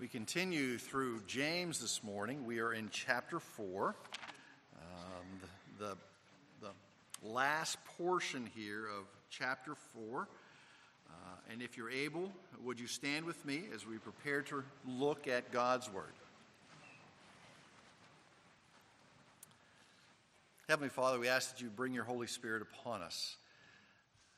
We continue through James this morning. We are in chapter 4, um, the, the, the, last portion here of chapter 4. Uh, and if you're able, would you stand with me as we prepare to look at God's Word? Heavenly Father, we ask that you bring your Holy Spirit upon us.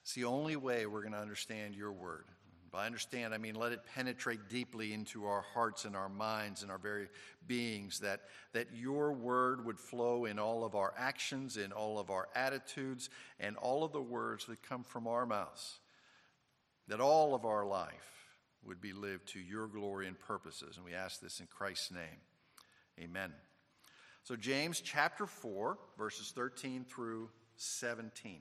It's the only way we're going to understand your Word. By understand, I mean let it penetrate deeply into our hearts and our minds and our very beings, that, that your word would flow in all of our actions, in all of our attitudes, and all of the words that come from our mouths. That all of our life would be lived to your glory and purposes. And we ask this in Christ's name. Amen. So, James chapter 4, verses 13 through 17.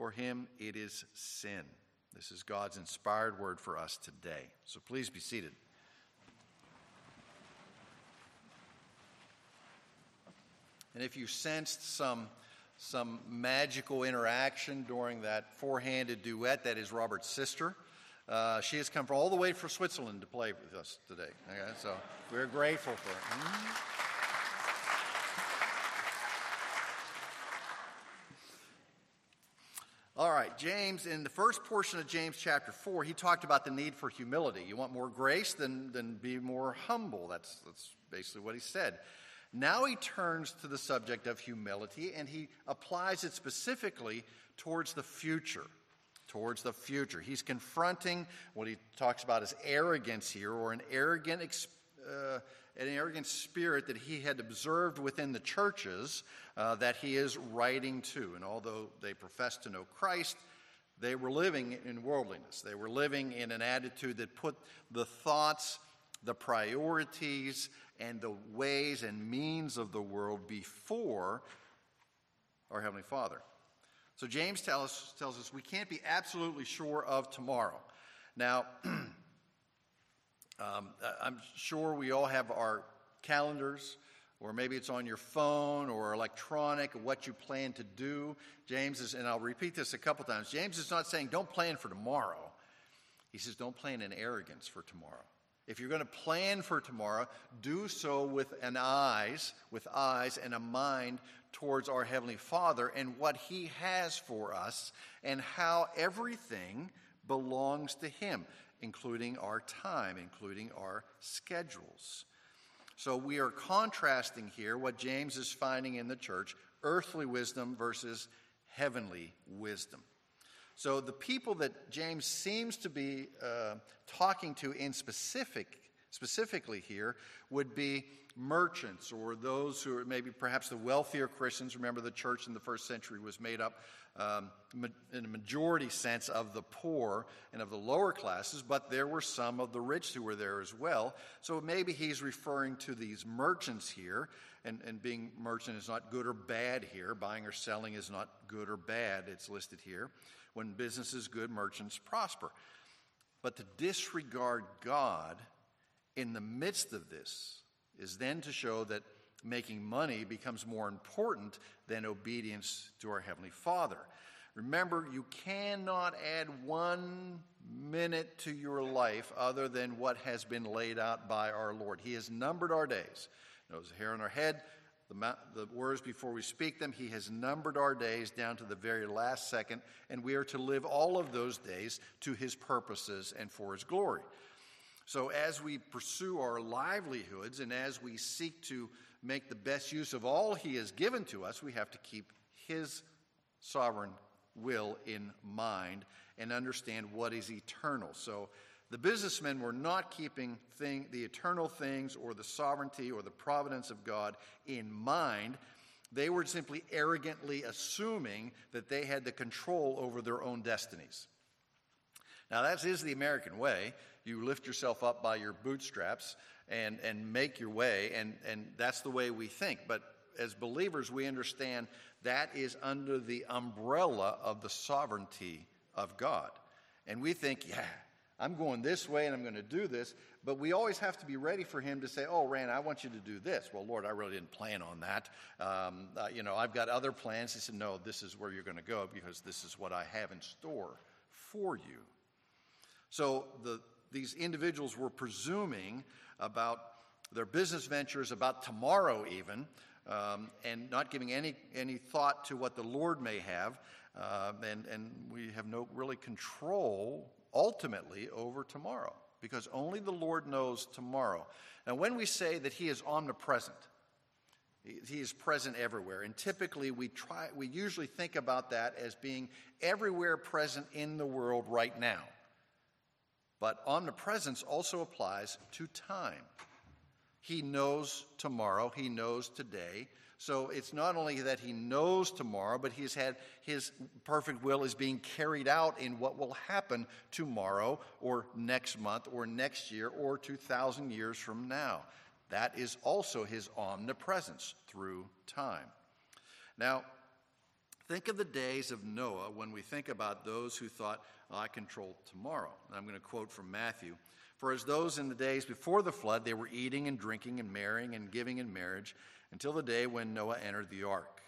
for him, it is sin. This is God's inspired word for us today. So please be seated. And if you sensed some, some magical interaction during that four handed duet, that is Robert's sister. Uh, she has come all the way from Switzerland to play with us today. Okay? So we're grateful for her. All right, James, in the first portion of James chapter 4, he talked about the need for humility. You want more grace, then, then be more humble. That's, that's basically what he said. Now he turns to the subject of humility and he applies it specifically towards the future. Towards the future. He's confronting what he talks about as arrogance here, or an arrogant uh, an arrogant spirit that he had observed within the churches uh, that he is writing to. And although they professed to know Christ, they were living in worldliness. They were living in an attitude that put the thoughts, the priorities, and the ways and means of the world before our Heavenly Father. So James tell us, tells us we can't be absolutely sure of tomorrow. Now, Um, I'm sure we all have our calendars, or maybe it's on your phone or electronic, what you plan to do. James is, and I'll repeat this a couple times James is not saying don't plan for tomorrow. He says don't plan in arrogance for tomorrow. If you're going to plan for tomorrow, do so with an eyes, with eyes and a mind towards our heavenly Father and what he has for us and how everything belongs to him including our time, including our schedules. So we are contrasting here what James is finding in the church earthly wisdom versus heavenly wisdom. So the people that James seems to be uh, talking to in specific, specifically here would be merchants or those who are maybe perhaps the wealthier Christians. Remember, the church in the first century was made up um, in a majority sense of the poor and of the lower classes, but there were some of the rich who were there as well. So maybe he's referring to these merchants here, and, and being merchant is not good or bad here. Buying or selling is not good or bad, it's listed here. When business is good, merchants prosper. But to disregard God in the midst of this is then to show that making money becomes more important than obedience to our Heavenly Father. Remember, you cannot add one minute to your life other than what has been laid out by our Lord. He has numbered our days. knows the hair on our head, the, the words before we speak them. He has numbered our days down to the very last second, and we are to live all of those days to His purposes and for His glory. So, as we pursue our livelihoods and as we seek to make the best use of all He has given to us, we have to keep His sovereign will in mind and understand what is eternal. So the businessmen were not keeping thing, the eternal things or the sovereignty or the providence of God in mind. They were simply arrogantly assuming that they had the control over their own destinies. Now, that is the American way. You lift yourself up by your bootstraps and, and make your way, and, and that's the way we think. But as believers, we understand that is under the umbrella of the sovereignty of God. And we think, yeah, I'm going this way and I'm going to do this. But we always have to be ready for him to say, Oh, Rand, I want you to do this. Well, Lord, I really didn't plan on that. Um, uh, you know, I've got other plans. He said, No, this is where you're going to go because this is what I have in store for you. So the, these individuals were presuming about their business ventures, about tomorrow even, um, and not giving any, any thought to what the Lord may have. Uh, and, and we have no really control ultimately over tomorrow because only the Lord knows tomorrow. Now, when we say that He is omnipresent, He is present everywhere, and typically we try, we usually think about that as being everywhere present in the world right now. But omnipresence also applies to time. He knows tomorrow, He knows today. So it's not only that He knows tomorrow, but He's had His perfect will is being carried out in what will happen tomorrow or next month or next year or 2,000 years from now. That is also His omnipresence through time. Now, think of the days of Noah when we think about those who thought, I control tomorrow. I'm going to quote from Matthew. For as those in the days before the flood, they were eating and drinking and marrying and giving in marriage until the day when Noah entered the ark.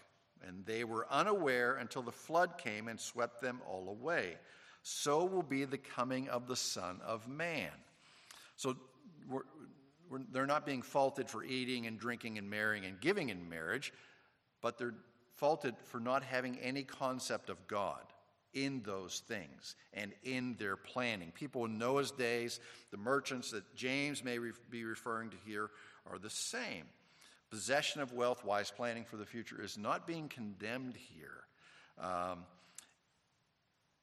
And they were unaware until the flood came and swept them all away. So will be the coming of the Son of Man. So we're, we're, they're not being faulted for eating and drinking and marrying and giving in marriage, but they're faulted for not having any concept of God in those things and in their planning. People in Noah's days, the merchants that James may be referring to here, are the same. Possession of wealth, wise planning for the future is not being condemned here. Um,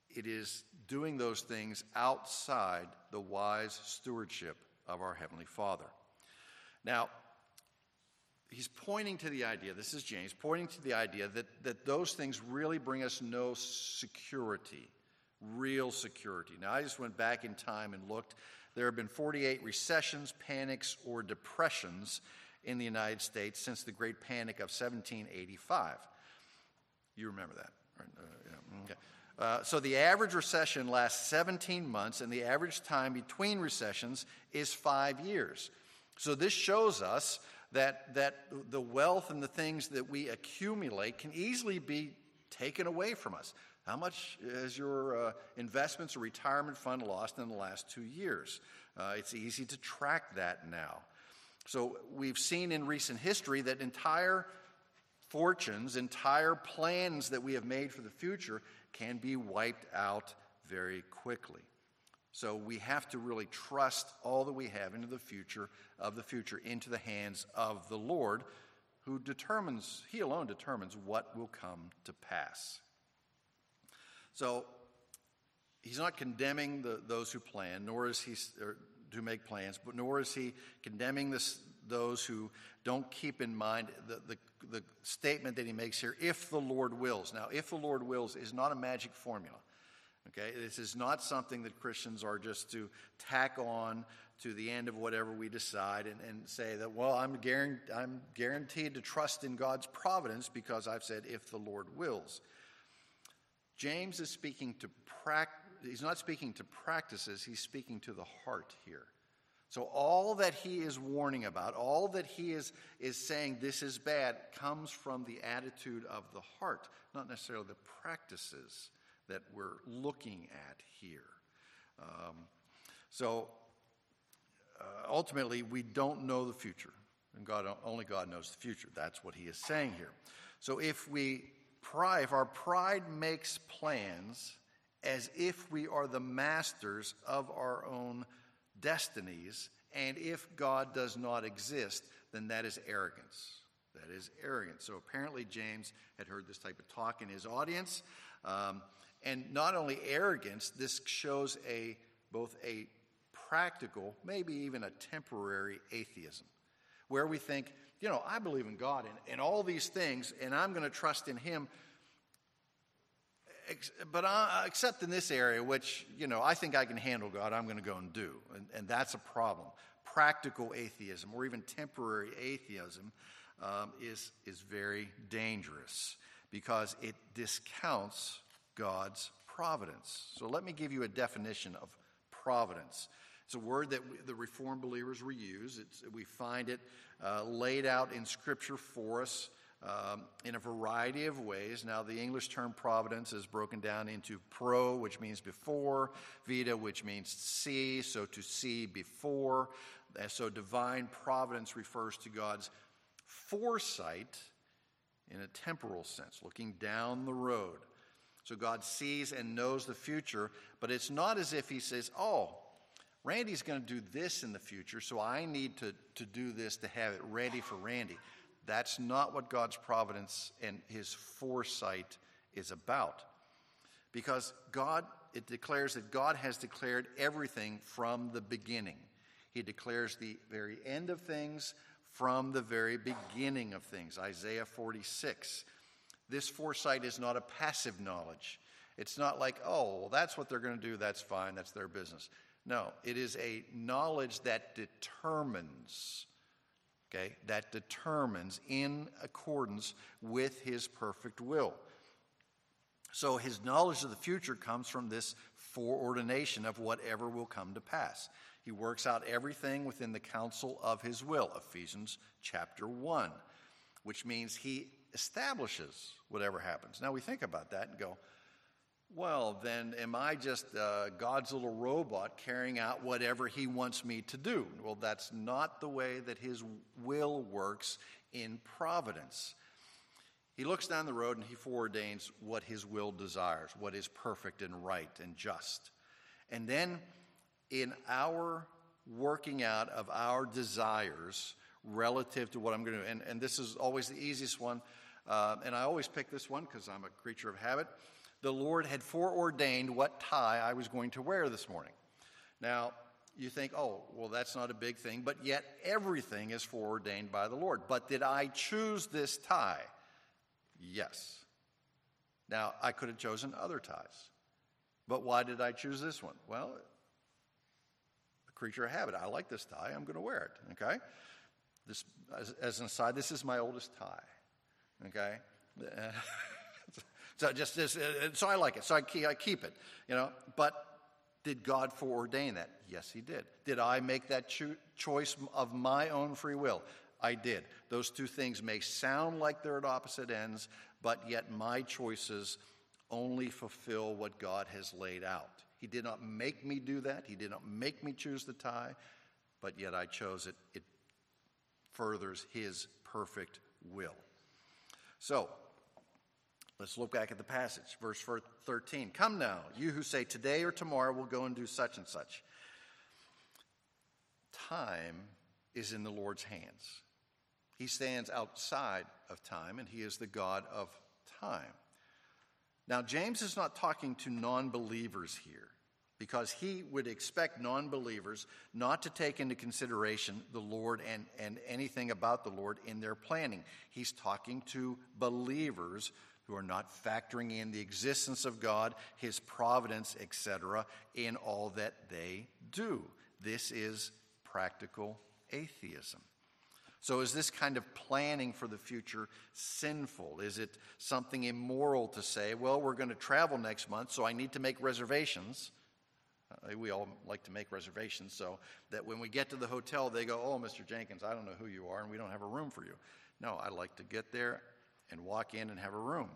it is doing those things outside the wise stewardship of our Heavenly Father. Now, he's pointing to the idea, this is James, pointing to the idea that, that those things really bring us no security, real security. Now, I just went back in time and looked. There have been 48 recessions, panics, or depressions in the United States since the Great Panic of 1785. You remember that, right? Uh, yeah. okay. Uh, so the average recession lasts 17 months, and the average time between recessions is five years. So this shows us that, that the wealth and the things that we accumulate can easily be taken away from us. How much has your uh, investments or retirement fund lost in the last two years? Uh, it's easy to track that now. So we've seen in recent history that entire fortunes, entire plans that we have made for the future can be wiped out very quickly. So we have to really trust all that we have into the future of the future into the hands of the Lord, who determines, He alone determines what will come to pass. So He's not condemning the, those who plan, nor is He to make plans, but nor is He condemning this, those who don't keep in mind the, the, the statement that He makes here, if the Lord wills. Now, if the Lord wills is not a magic formula. Okay, this is not something that Christians are just to tack on to the end of whatever we decide and, and say that, well, I'm, guaranteed, I'm guaranteed to trust in God's providence because I've said, if the Lord wills. James is speaking to practice, he's not speaking to practices, he's speaking to the heart here. So, all that he is warning about, all that he is, is saying this is bad, comes from the attitude of the heart, not necessarily the practices that we're looking at here. Um, so uh, ultimately, we don't know the future, and God only God knows the future. That's what He is saying here. So if we pride, if our pride makes plans as if we are the masters of our own destinies, and if God does not exist, then that is arrogance. That is arrogance. So apparently, James had heard this type of talk in his audience. Um, and not only arrogance, this shows a both a practical, maybe even a temporary atheism, where we think, you know, I believe in God and, and all these things, and I'm going to trust in Him. But I, except in this area, which, you know, I think I can handle God, I'm going to go and do. And, and that's a problem. Practical atheism, or even temporary atheism, um, is, is very dangerous because it discounts God's providence. So let me give you a definition of providence. It's a word that we, the Reformed believers reuse. It's, we find it uh, laid out in Scripture for us um, in a variety of ways. Now, the English term providence is broken down into pro, which means before, vita, which means see, so to see before. So, divine providence refers to God's foresight in a temporal sense, looking down the road. So God sees and knows the future, but it's not as if He says, Oh, Randy's going to do this in the future, so I need to, to do this to have it ready for Randy. That's not what God's providence and His foresight is about. Because God, it declares that God has declared everything from the beginning. He declares the very end of things from the very beginning of things. Isaiah 46. This foresight is not a passive knowledge. It's not like, oh, well, that's what they're going to do, that's fine, that's their business. No, it is a knowledge that determines, okay, that determines in accordance with his perfect will. So his knowledge of the future comes from this foreordination of whatever will come to pass. He works out everything within the counsel of his will, Ephesians chapter 1, which means he establishes whatever happens. Now we think about that and go, well, then am I just uh, God's little robot carrying out whatever he wants me to do? Well, that's not the way that his will works in providence. He looks down the road and he foreordains what his will desires, what is perfect and right and just. And then in our working out of our desires relative to what I'm going to do, and, and this is always the easiest one, uh, and I always pick this one because I'm a creature of habit the Lord had foreordained what tie I was going to wear this morning. Now, you think, oh, well, that's not a big thing, but yet everything is foreordained by the Lord. But did I choose this tie? Yes. Now, I could have chosen other ties. But why did I choose this one? Well, a creature of habit. I like this tie. I'm going to wear it. Okay? This, as, as an aside, this is my oldest tie. Okay? So just, just uh, so I like it. So I keep, I keep it, you know. But did God foreordain that? Yes, He did. Did I make that cho- choice of my own free will? I did. Those two things may sound like they're at opposite ends, but yet my choices only fulfill what God has laid out. He did not make me do that. He did not make me choose the tie, but yet I chose it. It furthers His perfect will. So, Let's look back at the passage, verse 13. Come now, you who say, Today or tomorrow we'll go and do such and such. Time is in the Lord's hands. He stands outside of time, and He is the God of time. Now, James is not talking to non believers here because he would expect non believers not to take into consideration the Lord and, and anything about the Lord in their planning. He's talking to believers who are not factoring in the existence of God, His providence, etc., in all that they do. This is practical atheism. So, is this kind of planning for the future sinful? Is it something immoral to say, well, we're going to travel next month, so I need to make reservations? Uh, we all like to make reservations so that when we get to the hotel, they go, oh, Mr. Jenkins, I don't know who you are, and we don't have a room for you. No, I like to get there and walk in and have a room?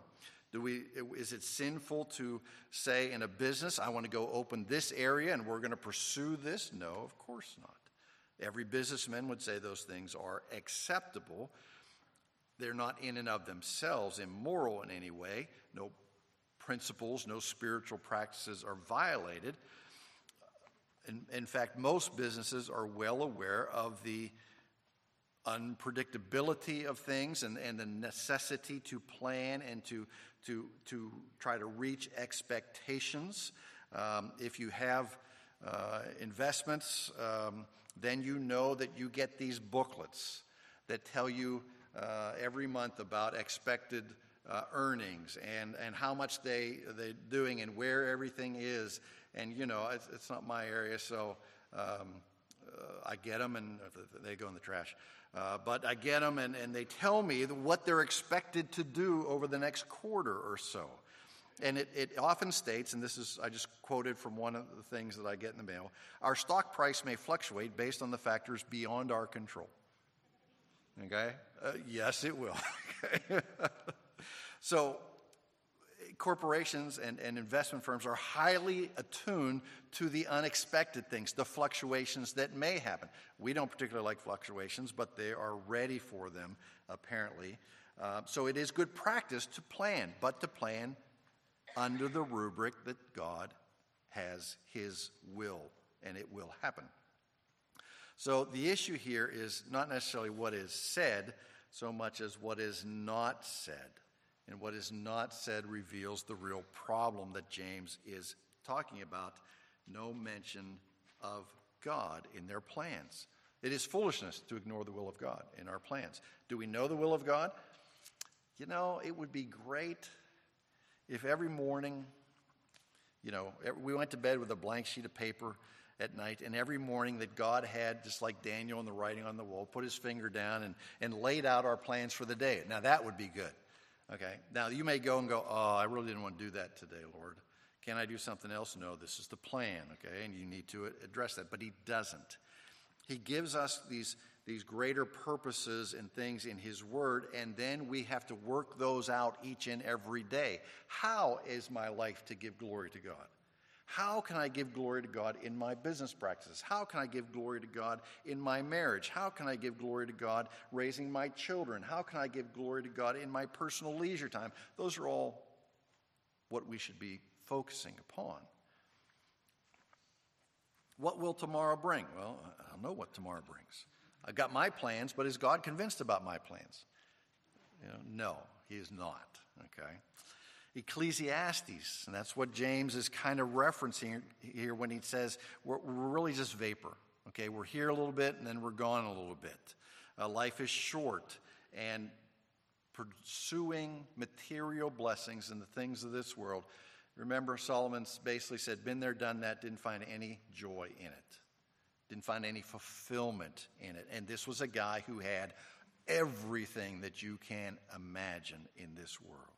Do we, is it sinful to say in a business, I want to go open this area and we're going to pursue this? No, of course not. Every businessman would say those things are acceptable. They're not in and of themselves immoral in any way. No principles, no spiritual practices are violated. In, in fact, most businesses are well aware of the unpredictability of things and, and the necessity to plan and to, to, to try to reach expectations. Um, if you have uh, investments, um, then you know that you get these booklets that tell you uh, every month about expected uh, earnings and, and how much they, they're doing and where everything is. And, you know, it's, it's not my area, so um, uh, I get them and they go in the trash. Uh, but I get them and, and they tell me what they're expected to do over the next quarter or so. And it, it often states, and this is, I just quoted from one of the things that I get in the mail our stock price may fluctuate based on the factors beyond our control. Okay? Uh, yes, it will. so, corporations and, and investment firms are highly attuned to the unexpected things, the fluctuations that may happen. We don't particularly like fluctuations, but they are ready for them, apparently. Uh, so it is good practice to plan, but to plan under the rubric that God has His will, and it will happen. So the issue here is not necessarily what is said so much as what is not said. And what is not said reveals the real problem that James is talking about no mention of God in their plans. It is foolishness to ignore the will of God in our plans. Do we know the will of God? You know, it would be great if every morning, you know, we went to bed with a blank sheet of paper at night, and every morning that God had, just like Daniel in the writing on the wall, put his finger down and, and laid out our plans for the day. Now, that would be good. Okay. Now, you may go and go, Oh, I really didn't want to do that today, Lord. Can I do something else? No, this is the plan. Okay. And you need to address that. But he doesn't. He gives us these, these greater purposes and things in his word, and then we have to work those out each and every day. How is my life to give glory to God? How can I give glory to God in my business practices? How can I give glory to God in my marriage? How can I give glory to God raising my children? How can I give glory to God in my personal leisure time? Those are all what we should be focusing upon. What will tomorrow bring? Well, I don't know what tomorrow brings. I've got my plans, but is God convinced about my plans? You know, no, he is not. Okay. Ecclesiastes, and that's what James is kind of referencing here when he says we're, we're really just vapor. Okay, we're here a little bit and then we're gone a little bit. Uh, life is short, and pursuing material blessings and the things of this world. Remember, Solomon's basically said, Been there, done that, didn't find any joy in it, didn't find any fulfillment in it. And this was a guy who had everything that you can imagine in this world.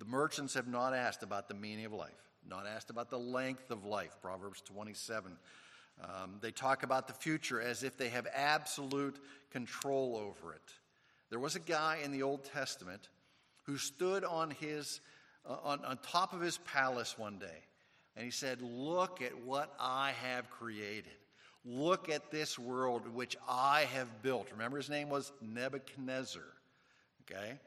The merchants have not asked about the meaning of life, not asked about the length of life, Proverbs 27. Um, they talk about the future as if they have absolute control over it. There was a guy in the Old Testament who stood on, his, uh, on, on top of his palace one day and he said, Look at what I have created. Look at this world which I have built. Remember, his name was Nebuchadnezzar. Okay?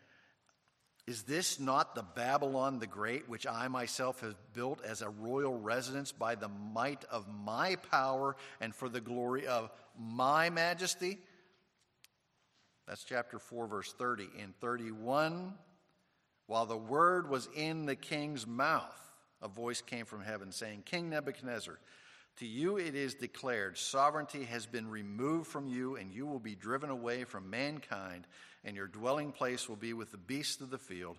Is this not the Babylon the Great, which I myself have built as a royal residence by the might of my power and for the glory of my majesty? That's chapter 4, verse 30. In 31, while the word was in the king's mouth, a voice came from heaven saying, King Nebuchadnezzar, to you it is declared, sovereignty has been removed from you, and you will be driven away from mankind and your dwelling place will be with the beasts of the field.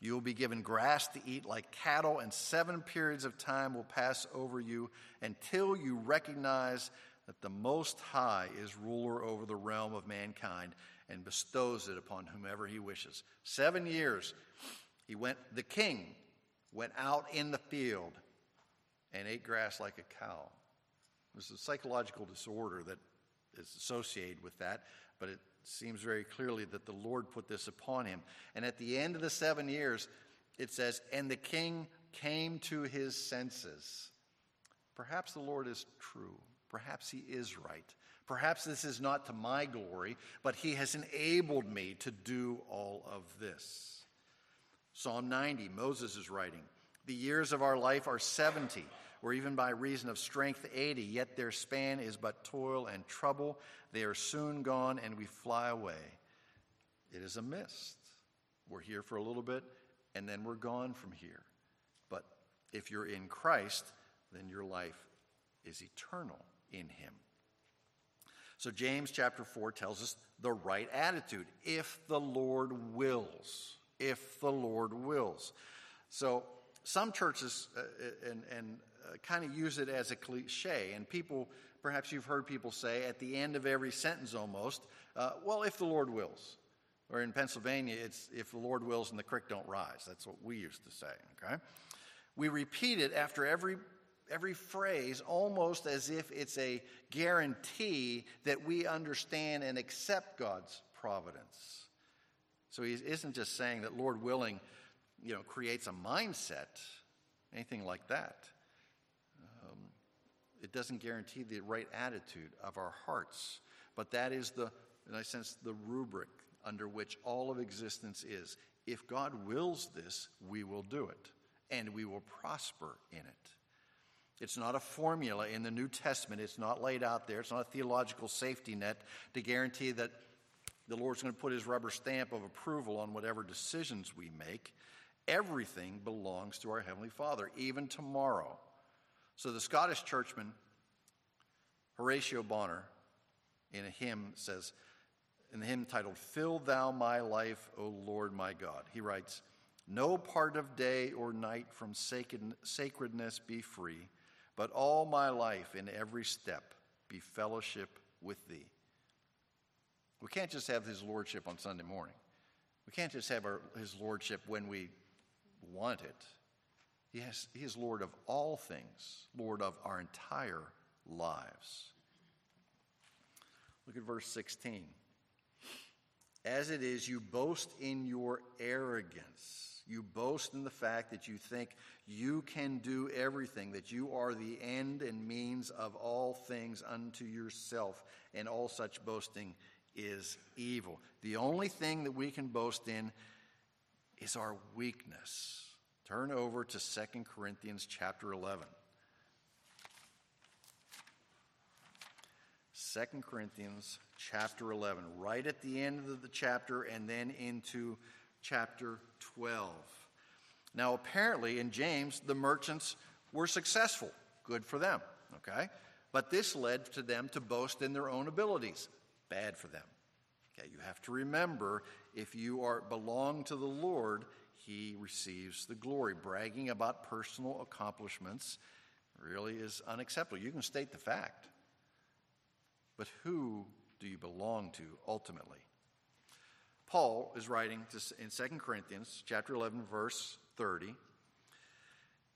You will be given grass to eat like cattle, and seven periods of time will pass over you until you recognize that the Most High is ruler over the realm of mankind and bestows it upon whomever he wishes. Seven years he went, the king went out in the field and ate grass like a cow. There's a psychological disorder that is associated with that, but it seems very clearly that the Lord put this upon him. And at the end of the seven years, it says, And the king came to his senses. Perhaps the Lord is true. Perhaps he is right. Perhaps this is not to my glory, but he has enabled me to do all of this. Psalm 90, Moses is writing The years of our life are 70, or even by reason of strength 80, yet their span is but toil and trouble. They are soon gone, and we fly away. It is a mist. We're here for a little bit, and then we're gone from here. But if you're in Christ, then your life is eternal in Him. So, James chapter 4 tells us the right attitude if the Lord wills. If the Lord wills. So, some churches uh, and, and uh, kind of use it as a cliche, and people, perhaps you've heard people say at the end of every sentence almost, uh, well, if the Lord wills. Or in Pennsylvania, it's if the Lord wills and the creek don't rise. That's what we used to say, okay? We repeat it after every every phrase almost as if it's a guarantee that we understand and accept God's providence. So he isn't just saying that Lord willing, you know, creates a mindset, anything like that. Um, it doesn't guarantee the right attitude of our hearts, but that is the, in a sense, the rubric under which all of existence is. If God wills this, we will do it, and we will prosper in it. It's not a formula in the New Testament. It's not laid out there. It's not a theological safety net to guarantee that the Lord's going to put his rubber stamp of approval on whatever decisions we make. Everything belongs to our Heavenly Father, even tomorrow. So the Scottish churchman, Horatio Bonar, in a hymn says, in the hymn titled, Fill Thou My Life, O Lord my God, he writes, No part of day or night from sacredness be free but all my life in every step be fellowship with thee. We can't just have his lordship on Sunday morning. We can't just have our, his lordship when we want it. He, has, he is Lord of all things, Lord of our entire lives. Look at verse 16. As it is, you boast in your arrogance. You boast in the fact that you think you can do everything, that you are the end and means of all things unto yourself, and all such boasting is evil. The only thing that we can boast in is our weakness. Turn over to 2 Corinthians chapter 11. 2 Corinthians chapter 11, right at the end of the chapter and then into chapter 12. Now, apparently, in James, the merchants were successful. Good for them, okay? But this led to them to boast in their own abilities. Bad for them. Okay, you have to remember if you are belong to the Lord, he receives the glory. Bragging about personal accomplishments really is unacceptable. You can state the fact. But who do you belong to ultimately? Paul is writing in 2 Corinthians chapter 11 verse 30.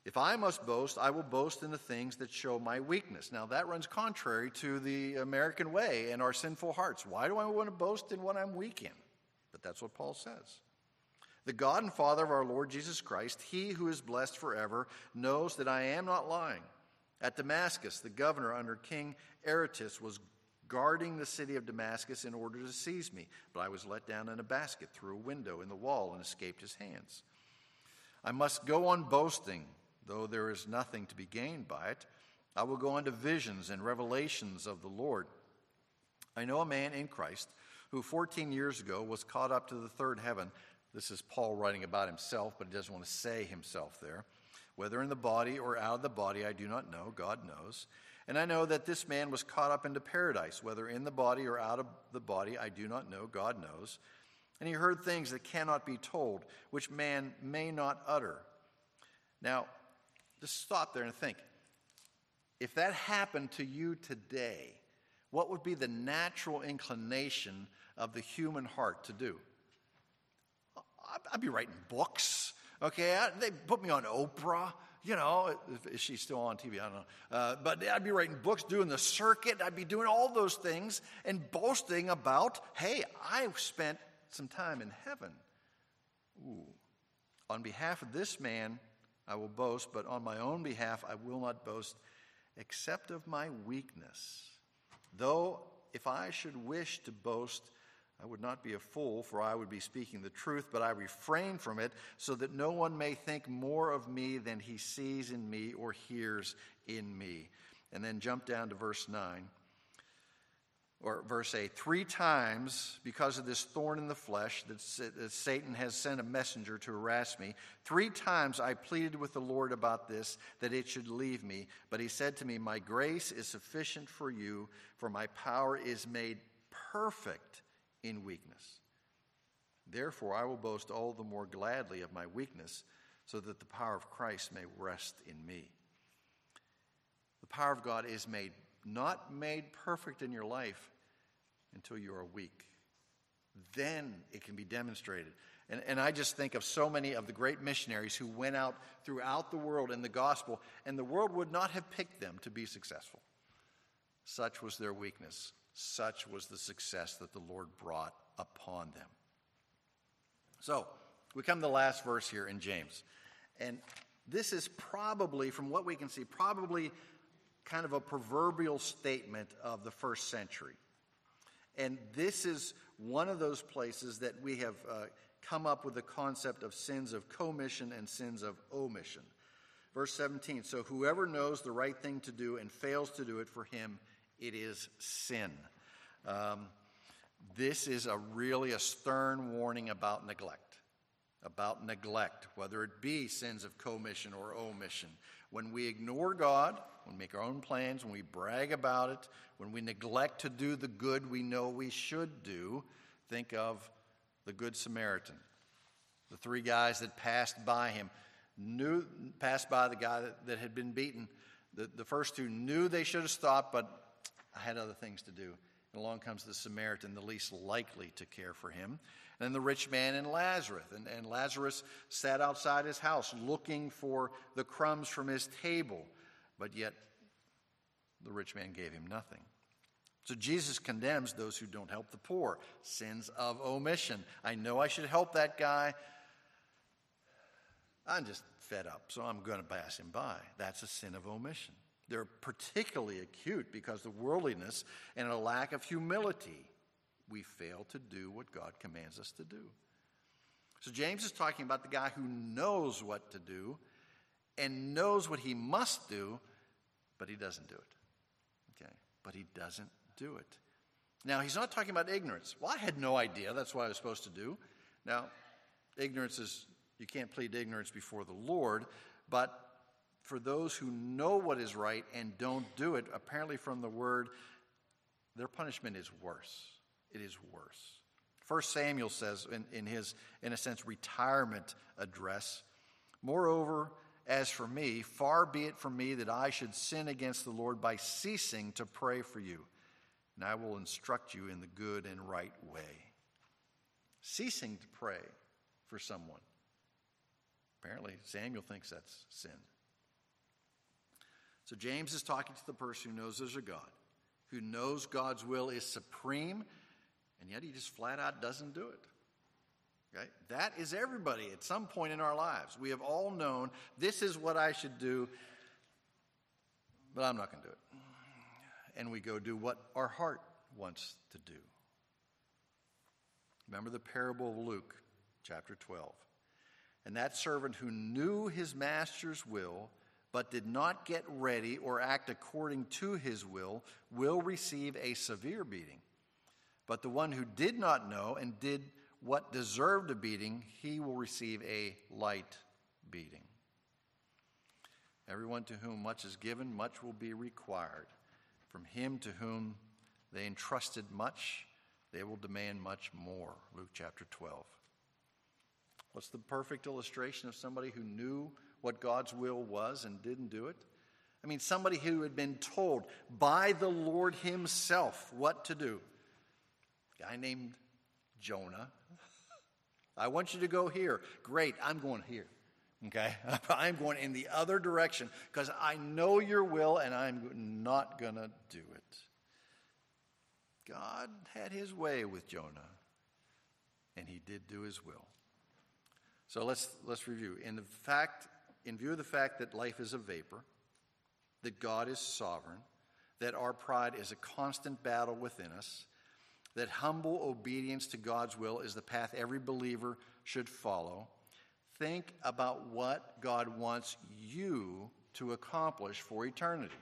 If I must boast, I will boast in the things that show my weakness. Now, that runs contrary to the American way and our sinful hearts. Why do I want to boast in what I'm weak in? But that's what Paul says. The God and Father of our Lord Jesus Christ, he who is blessed forever, knows that I am not lying. At Damascus, the governor under King Aretas was guarding the city of Damascus in order to seize me, but I was let down in a basket through a window in the wall and escaped his hands. I must go on boasting, though there is nothing to be gained by it. I will go on to visions and revelations of the Lord. I know a man in Christ who 14 years ago was caught up to the third heaven. This is Paul writing about himself, but he doesn't want to say himself there. Whether in the body or out of the body, I do not know. God knows. And I know that this man was caught up into paradise, whether in the body or out of the body, I do not know, God knows. And he heard things that cannot be told, which man may not utter. Now, just stop there and think. If that happened to you today, what would be the natural inclination of the human heart to do? I'd be writing books, okay? They put me on Oprah you know, is she still on TV? I don't know. Uh, but I'd be writing books, doing the circuit. I'd be doing all those things and boasting about, hey, I spent some time in heaven. Ooh. On behalf of this man, I will boast, but on my own behalf, I will not boast except of my weakness. Though, if I should wish to boast, I would not be a fool, for I would be speaking the truth, but I refrain from it, so that no one may think more of me than he sees in me or hears in me. And then jump down to verse 9 or verse 8 three times because of this thorn in the flesh that satan has sent a messenger to harass me three times i pleaded with the lord about this that it should leave me but he said to me my grace is sufficient for you for my power is made perfect in weakness therefore i will boast all the more gladly of my weakness so that the power of christ may rest in me the power of god is made not made perfect in your life until you are weak. Then it can be demonstrated. And, and I just think of so many of the great missionaries who went out throughout the world in the gospel, and the world would not have picked them to be successful. Such was their weakness. Such was the success that the Lord brought upon them. So, we come to the last verse here in James. And this is probably, from what we can see, probably kind of a proverbial statement of the first century. And this is one of those places that we have uh, come up with the concept of sins of commission and sins of omission. Verse 17 So whoever knows the right thing to do and fails to do it, for him it is sin. Um, this is a really a stern warning about neglect. About neglect, whether it be sins of commission or omission. When we ignore God, when we make our own plans, when we brag about it, when we neglect to do the good we know we should do, think of the Good Samaritan. The three guys that passed by him knew passed by the guy that, that had been beaten. The, the first two knew they should have stopped, but I had other things to do. And along comes the Samaritan, the least likely to care for him. And then the rich man and Lazarus. And, and Lazarus sat outside his house looking for the crumbs from his table, but yet the rich man gave him nothing. So Jesus condemns those who don't help the poor, sins of omission. I know I should help that guy. I'm just fed up, so I'm going to pass him by. That's a sin of omission. They're particularly acute because of worldliness and a lack of humility we fail to do what God commands us to do. So James is talking about the guy who knows what to do and knows what he must do, but he doesn't do it. Okay? But he doesn't do it. Now, he's not talking about ignorance. Well, I had no idea. That's what I was supposed to do. Now, ignorance is, you can't plead ignorance before the Lord, but for those who know what is right and don't do it, apparently from the word, their punishment is worse it is worse. First Samuel says in, in his, in a sense, retirement address, Moreover, as for me, far be it from me that I should sin against the Lord by ceasing to pray for you, and I will instruct you in the good and right way. Ceasing to pray for someone. Apparently, Samuel thinks that's sin. So, James is talking to the person who knows there's a God, who knows God's will is supreme and yet he just flat out doesn't do it. Okay? That is everybody at some point in our lives. We have all known this is what I should do, but I'm not going to do it. And we go do what our heart wants to do. Remember the parable of Luke, chapter 12. And that servant who knew his master's will, but did not get ready or act according to his will, will receive a severe beating. But the one who did not know and did what deserved a beating, he will receive a light beating. Everyone to whom much is given, much will be required. From him to whom they entrusted much, they will demand much more. Luke chapter 12. What's the perfect illustration of somebody who knew what God's will was and didn't do it? I mean, somebody who had been told by the Lord Himself what to do A guy named Jonah. I want you to go here. Great, I'm going here. Okay? I'm going in the other direction because I know your will and I'm not going to do it. God had his way with Jonah and he did do his will. So let's let's review. In the fact in view of the fact that life is a vapor, that God is sovereign, that our pride is a constant battle within us, that humble obedience to God's will is the path every believer should follow, think about what God wants you to accomplish for eternity.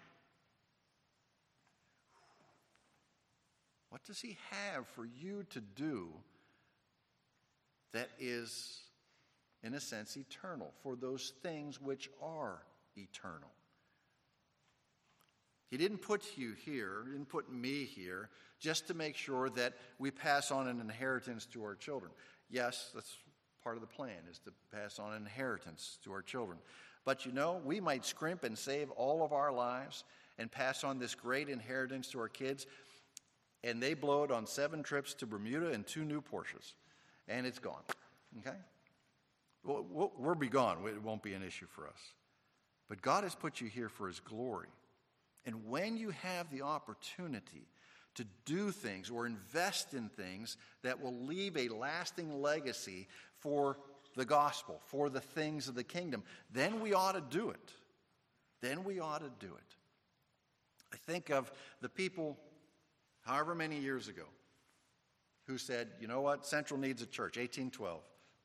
What does He have for you to do that is, in a sense, eternal, for those things which are eternal? He didn't put you here, he didn't put me here, just to make sure that we pass on an inheritance to our children. Yes, that's part of the plan, is to pass on an inheritance to our children. But you know, we might scrimp and save all of our lives and pass on this great inheritance to our kids, and they blow it on seven trips to Bermuda and two new Porsches, and it's gone. Okay? Well, we'll be gone. It won't be an issue for us. But God has put you here for His glory. And when you have the opportunity to do things or invest in things that will leave a lasting legacy for the gospel, for the things of the kingdom, then we ought to do it. Then we ought to do it. I think of the people however many years ago, who said, you know what, Central needs a church, 1812.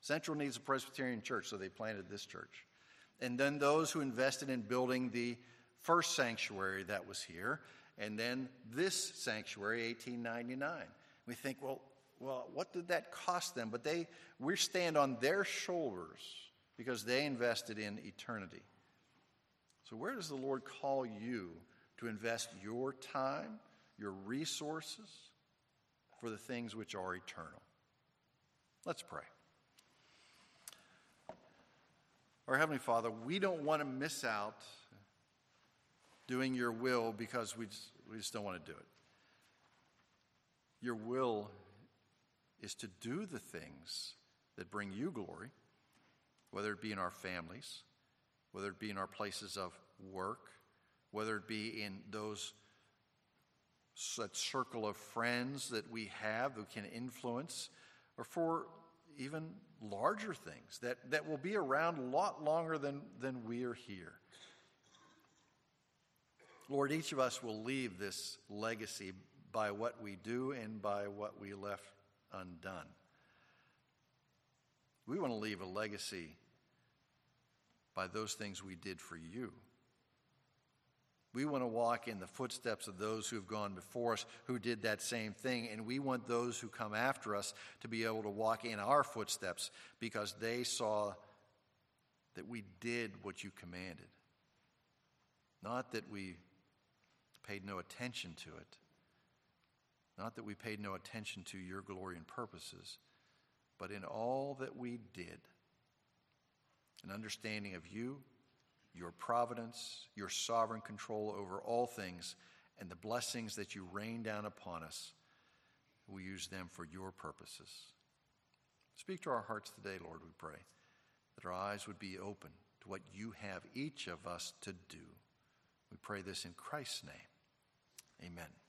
Central needs a Presbyterian church, so they planted this church. And then those who invested in building the first sanctuary that was here, and then this sanctuary, 1899. We think, well, well, what did that cost them? But they, we stand on their shoulders because they invested in eternity. So, where does the Lord call you to invest your time your resources for the things which are eternal. Let's pray. Our Heavenly Father, we don't want to miss out doing your will because we just, we just don't want to do it. Your will is to do the things that bring you glory, whether it be in our families, whether it be in our places of work, whether it be in those such circle of friends that we have who can influence, or for even larger things that, that will be around a lot longer than, than we are here. Lord, each of us will leave this legacy by what we do and by what we left undone. We want to leave a legacy by those things we did for you. We want to walk in the footsteps of those who have gone before us who did that same thing. And we want those who come after us to be able to walk in our footsteps because they saw that we did what you commanded. Not that we paid no attention to it, not that we paid no attention to your glory and purposes, but in all that we did, an understanding of you your providence, your sovereign control over all things, and the blessings that you rain down upon us. We use them for your purposes. Speak to our hearts today, Lord, we pray, that our eyes would be open to what you have each of us to do. We pray this in Christ's name. Amen.